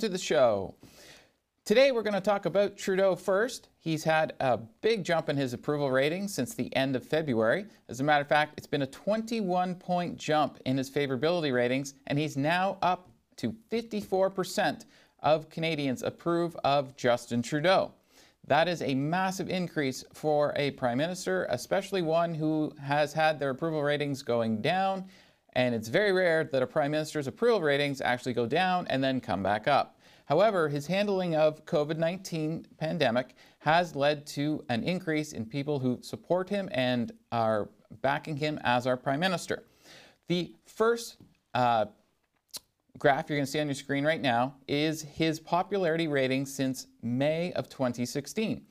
to the show. Today we're going to talk about Trudeau first. He's had a big jump in his approval rating since the end of February. As a matter of fact, it's been a 21 point jump in his favorability ratings, and he's now up to 54% of Canadians approve of Justin Trudeau. That is a massive increase for a prime minister, especially one who has had their approval ratings going down. And it's very rare that a prime minister's approval ratings actually go down and then come back up. However, his handling of COVID-19 pandemic has led to an increase in people who support him and are backing him as our prime minister. The first uh, graph you're going to see on your screen right now is his popularity rating since May of 2016.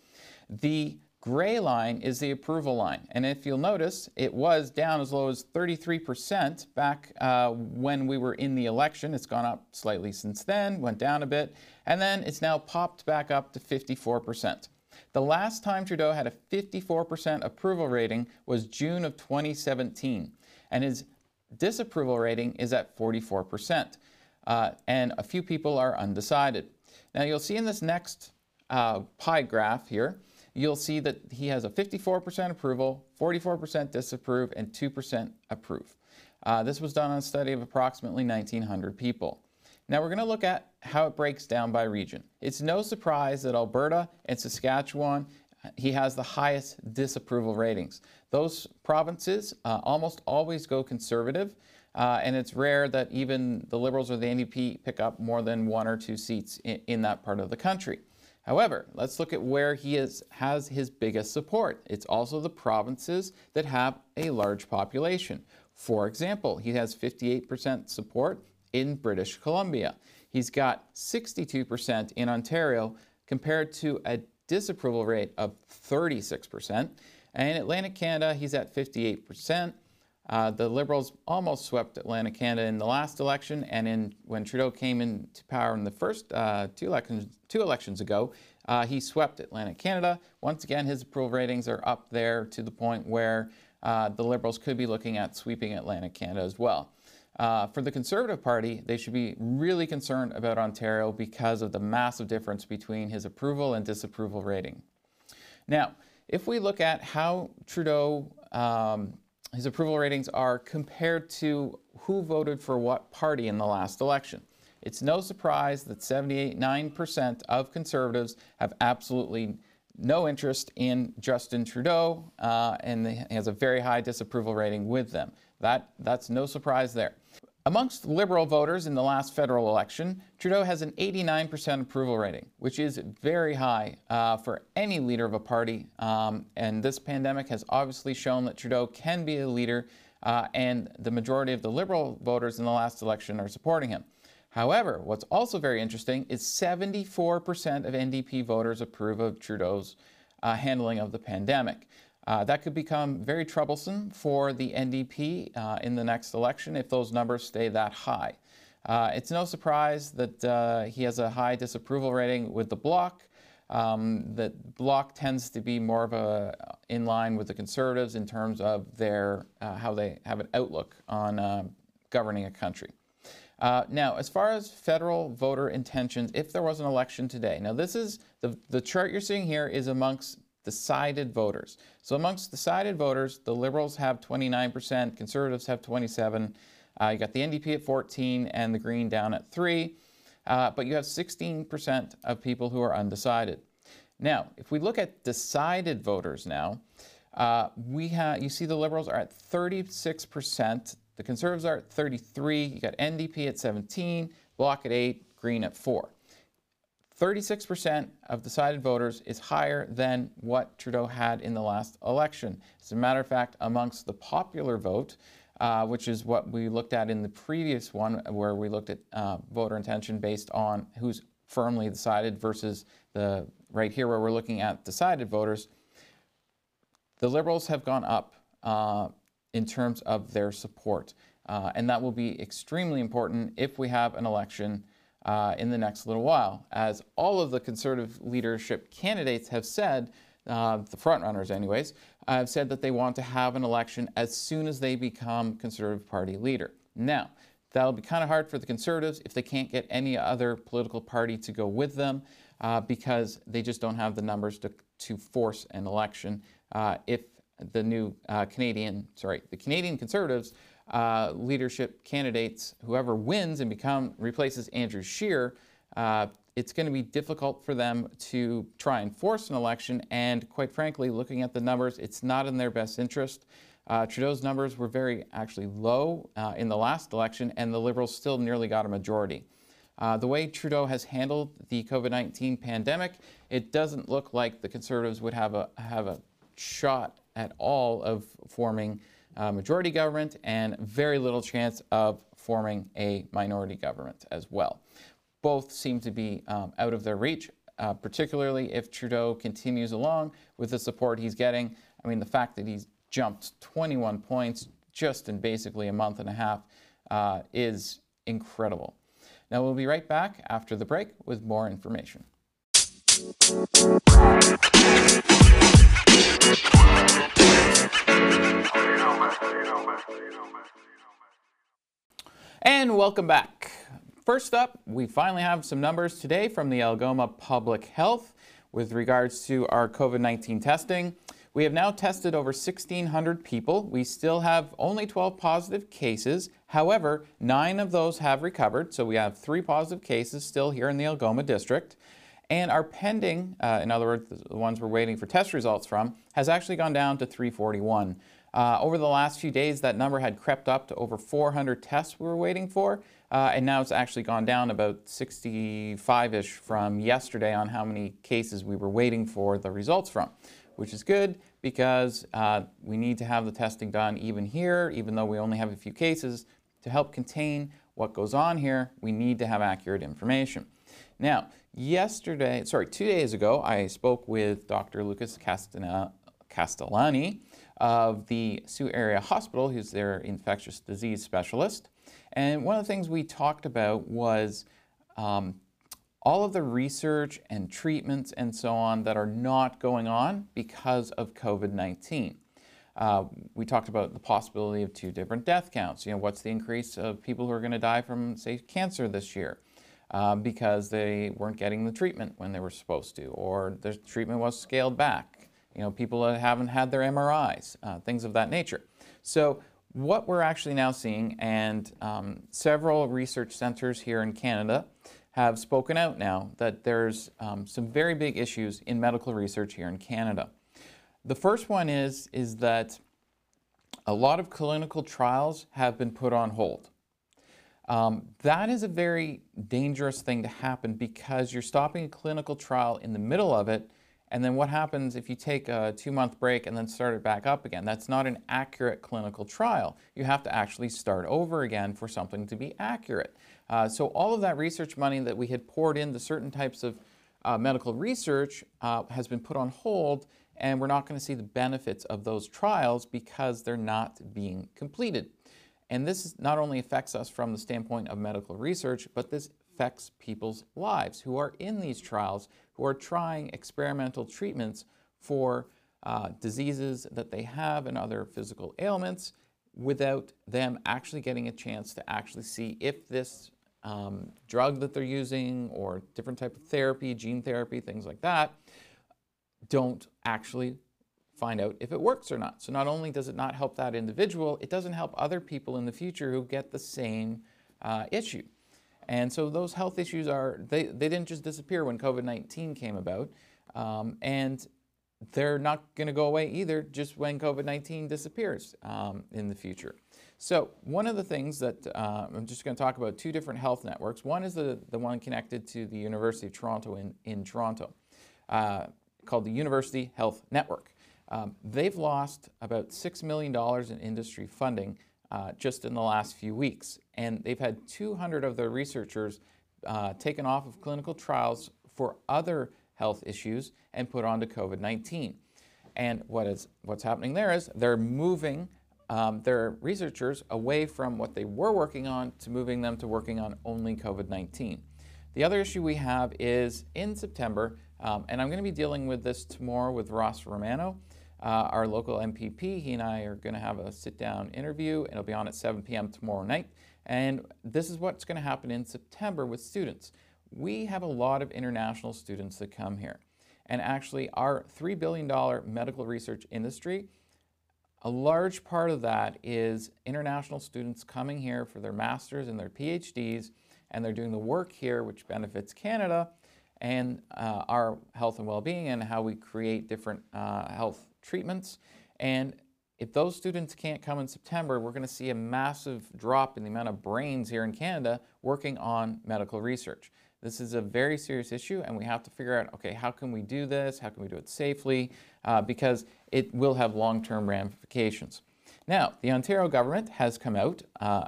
The gray line is the approval line. And if you'll notice, it was down as low as 33% back uh, when we were in the election. It's gone up slightly since then, went down a bit, and then it's now popped back up to 54%. The last time Trudeau had a 54% approval rating was June of 2017, and his disapproval rating is at 44%. Uh, and a few people are undecided. Now you'll see in this next uh, pie graph here, you'll see that he has a 54% approval, 44% disapprove, and 2% approve. Uh, this was done on a study of approximately 1,900 people. Now we're going to look at how it breaks down by region. It's no surprise that Alberta and Saskatchewan, he has the highest disapproval ratings. Those provinces uh, almost always go conservative, uh, and it's rare that even the Liberals or the NDP pick up more than one or two seats in, in that part of the country. However, let's look at where he is, has his biggest support. It's also the provinces that have a large population. For example, he has 58% support in British Columbia. He's got 62% in Ontario compared to a disapproval rate of 36%. And in Atlantic Canada, he's at 58%. Uh, the Liberals almost swept Atlantic Canada in the last election, and in, when Trudeau came into power in the first uh, two, elections, two elections ago, uh, he swept Atlantic Canada. Once again, his approval ratings are up there to the point where uh, the Liberals could be looking at sweeping Atlantic Canada as well. Uh, for the Conservative Party, they should be really concerned about Ontario because of the massive difference between his approval and disapproval rating. Now, if we look at how Trudeau um, his approval ratings are compared to who voted for what party in the last election. It's no surprise that 78.9% of conservatives have absolutely no interest in Justin Trudeau, uh, and he has a very high disapproval rating with them. That, that's no surprise there. Amongst Liberal voters in the last federal election, Trudeau has an 89% approval rating, which is very high uh, for any leader of a party. Um, and this pandemic has obviously shown that Trudeau can be a leader, uh, and the majority of the Liberal voters in the last election are supporting him. However, what's also very interesting is 74% of NDP voters approve of Trudeau's uh, handling of the pandemic. Uh, that could become very troublesome for the NDP uh, in the next election if those numbers stay that high. Uh, it's no surprise that uh, he has a high disapproval rating with the Bloc. Um, that Bloc tends to be more of a uh, in line with the Conservatives in terms of their uh, how they have an outlook on governing a country. Uh, now, as far as federal voter intentions, if there was an election today, now this is the, the chart you're seeing here is amongst decided voters. So amongst decided voters, the Liberals have 29%, Conservatives have 27, uh, you got the NDP at 14 and the Green down at 3, uh, but you have 16% of people who are undecided. Now, if we look at decided voters now, uh, we have you see the Liberals are at 36%, the Conservatives are at 33, you got NDP at 17, Bloc at 8, Green at 4. 36% of decided voters is higher than what Trudeau had in the last election. As a matter of fact, amongst the popular vote, uh, which is what we looked at in the previous one, where we looked at uh, voter intention based on who's firmly decided versus the right here where we're looking at decided voters, the Liberals have gone up uh, in terms of their support. Uh, and that will be extremely important if we have an election uh, in the next little while, as all of the conservative leadership candidates have said, uh, the frontrunners anyways, have said that they want to have an election as soon as they become Conservative Party leader. Now, That'll be kind of hard for the Conservatives if they can't get any other political party to go with them uh, because they just don't have the numbers to, to force an election. Uh, if the new uh, Canadian, sorry, the Canadian Conservatives uh, leadership candidates, whoever wins and become replaces Andrew Scheer, uh, it's going to be difficult for them to try and force an election. And quite frankly, looking at the numbers, it's not in their best interest. Uh, Trudeau's numbers were very actually low uh, in the last election, and the Liberals still nearly got a majority. Uh, the way Trudeau has handled the COVID 19 pandemic, it doesn't look like the Conservatives would have a, have a shot at all of forming a majority government and very little chance of forming a minority government as well. Both seem to be um, out of their reach, uh, particularly if Trudeau continues along with the support he's getting. I mean, the fact that he's jumped 21 points just in basically a month and a half uh, is incredible. Now, we'll be right back after the break with more information. And welcome back. First up, we finally have some numbers today from the Algoma Public Health with regards to our COVID 19 testing. We have now tested over 1,600 people. We still have only 12 positive cases. However, nine of those have recovered, so we have three positive cases still here in the Algoma district. And our pending, uh, in other words, the ones we're waiting for test results from, has actually gone down to 341. Uh, over the last few days, that number had crept up to over 400 tests we were waiting for, uh, and now it's actually gone down about 65-ish from yesterday on how many cases we were waiting for the results from which is good because uh, we need to have the testing done even here, even though we only have a few cases. To help contain what goes on here, we need to have accurate information. Now, yesterday, sorry, two days ago, I spoke with Dr. Lucas Castellani of the Sault Area Hospital, who's their infectious disease specialist. And one of the things we talked about was um, all of the research and treatments and so on that are not going on because of COVID-19. Uh, we talked about the possibility of two different death counts. You know, what's the increase of people who are going to die from, say, cancer this year uh, because they weren't getting the treatment when they were supposed to, or the treatment was scaled back. You know, people that haven't had their MRIs, uh, things of that nature. So what we're actually now seeing, and um, several research centers here in Canada have spoken out now that there's um, some very big issues in medical research here in Canada. The first one is, is that a lot of clinical trials have been put on hold. Um, that is a very dangerous thing to happen because you're stopping a clinical trial in the middle of it and then what happens if you take a two-month break and then start it back up again? That's not an accurate clinical trial. You have to actually start over again for something to be accurate. Uh, so all of that research money that we had poured into certain types of uh, medical research uh, has been put on hold and we're not going to see the benefits of those trials because they're not being completed. And this not only affects us from the standpoint of medical research, but this affects people's lives who are in these trials, who are trying experimental treatments for uh, diseases that they have and other physical ailments without them actually getting a chance to actually see if this um, drug that they're using or different type of therapy, gene therapy, things like that, don't actually find out if it works or not. So not only does it not help that individual, it doesn't help other people in the future who get the same uh, issue. And so those health issues are, they, they didn't just disappear when COVID-19 came about. Um, and they're not going to go away either just when COVID-19 disappears um, in the future. So one of the things that uh, I'm just going to talk about two different health networks. One is the, the one connected to the University of Toronto in, in Toronto uh, called the University Health Network. Um, they've lost about $6 million in industry funding uh, just in the last few weeks. And they've had 200 of their researchers uh, taken off of clinical trials for other health issues and put onto COVID-19. And what is, what's happening there is they're moving um, their researchers away from what they were working on to moving them to working on only COVID-19. The other issue we have is in September, um, and I'm going to be dealing with this tomorrow with Ross Romano, uh, our local MPP. He and I are going to have a sit-down interview, it'll be on at 7 p.m. tomorrow night. And this is what's going to happen in September with students. We have a lot of international students that come here. And actually, our $3 billion medical research industry, a large part of that is international students coming here for their masters and their PhDs, and they're doing the work here, which benefits Canada and uh, our health and well-being and how we create different uh, health treatments. And if those students can't come in September, we're going to see a massive drop in the amount of brains here in Canada working on medical research. This is a very serious issue, and we have to figure out, okay, how can we do this? How can we do it safely? Uh, because it will have long-term ramifications. Now, the Ontario government has come out, uh,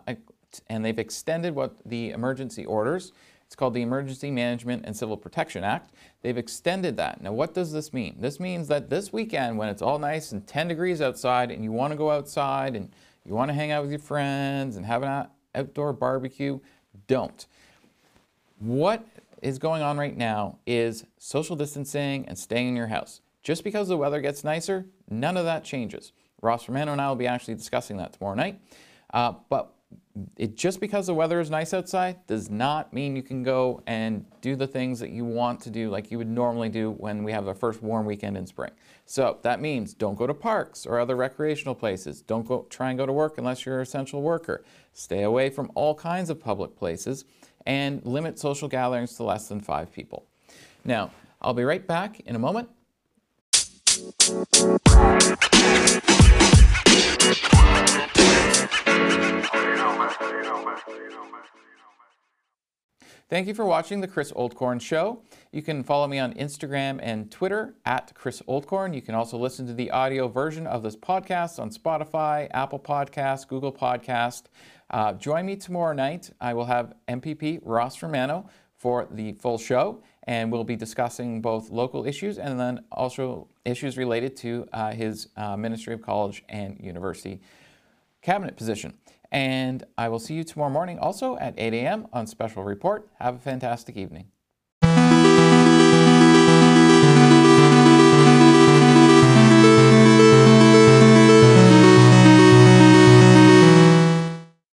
and they've extended what the emergency orders. It's called the Emergency Management and Civil Protection Act. They've extended that. Now, what does this mean? This means that this weekend, when it's all nice and 10 degrees outside, and you want to go outside and you want to hang out with your friends and have an outdoor barbecue, don't. What is going on right now is social distancing and staying in your house. Just because the weather gets nicer, none of that changes. Ross Romano and I will be actually discussing that tomorrow night. Uh, but it, just because the weather is nice outside does not mean you can go and do the things that you want to do like you would normally do when we have our first warm weekend in spring. So that means don't go to parks or other recreational places. Don't go try and go to work unless you're an essential worker. Stay away from all kinds of public places and limit social gatherings to less than five people. Now, I'll be right back in a moment. Thank you for watching the Chris Oldcorn Show. You can follow me on Instagram and Twitter at Chris Oldcorn. You can also listen to the audio version of this podcast on Spotify, Apple Podcast, Google Podcast. Uh, join me tomorrow night. I will have MPP Ross Romano for the full show, and we'll be discussing both local issues and then also issues related to uh, his uh, Ministry of College and University cabinet position. And I will see you tomorrow morning also at 8 a.m. on Special Report. Have a fantastic evening.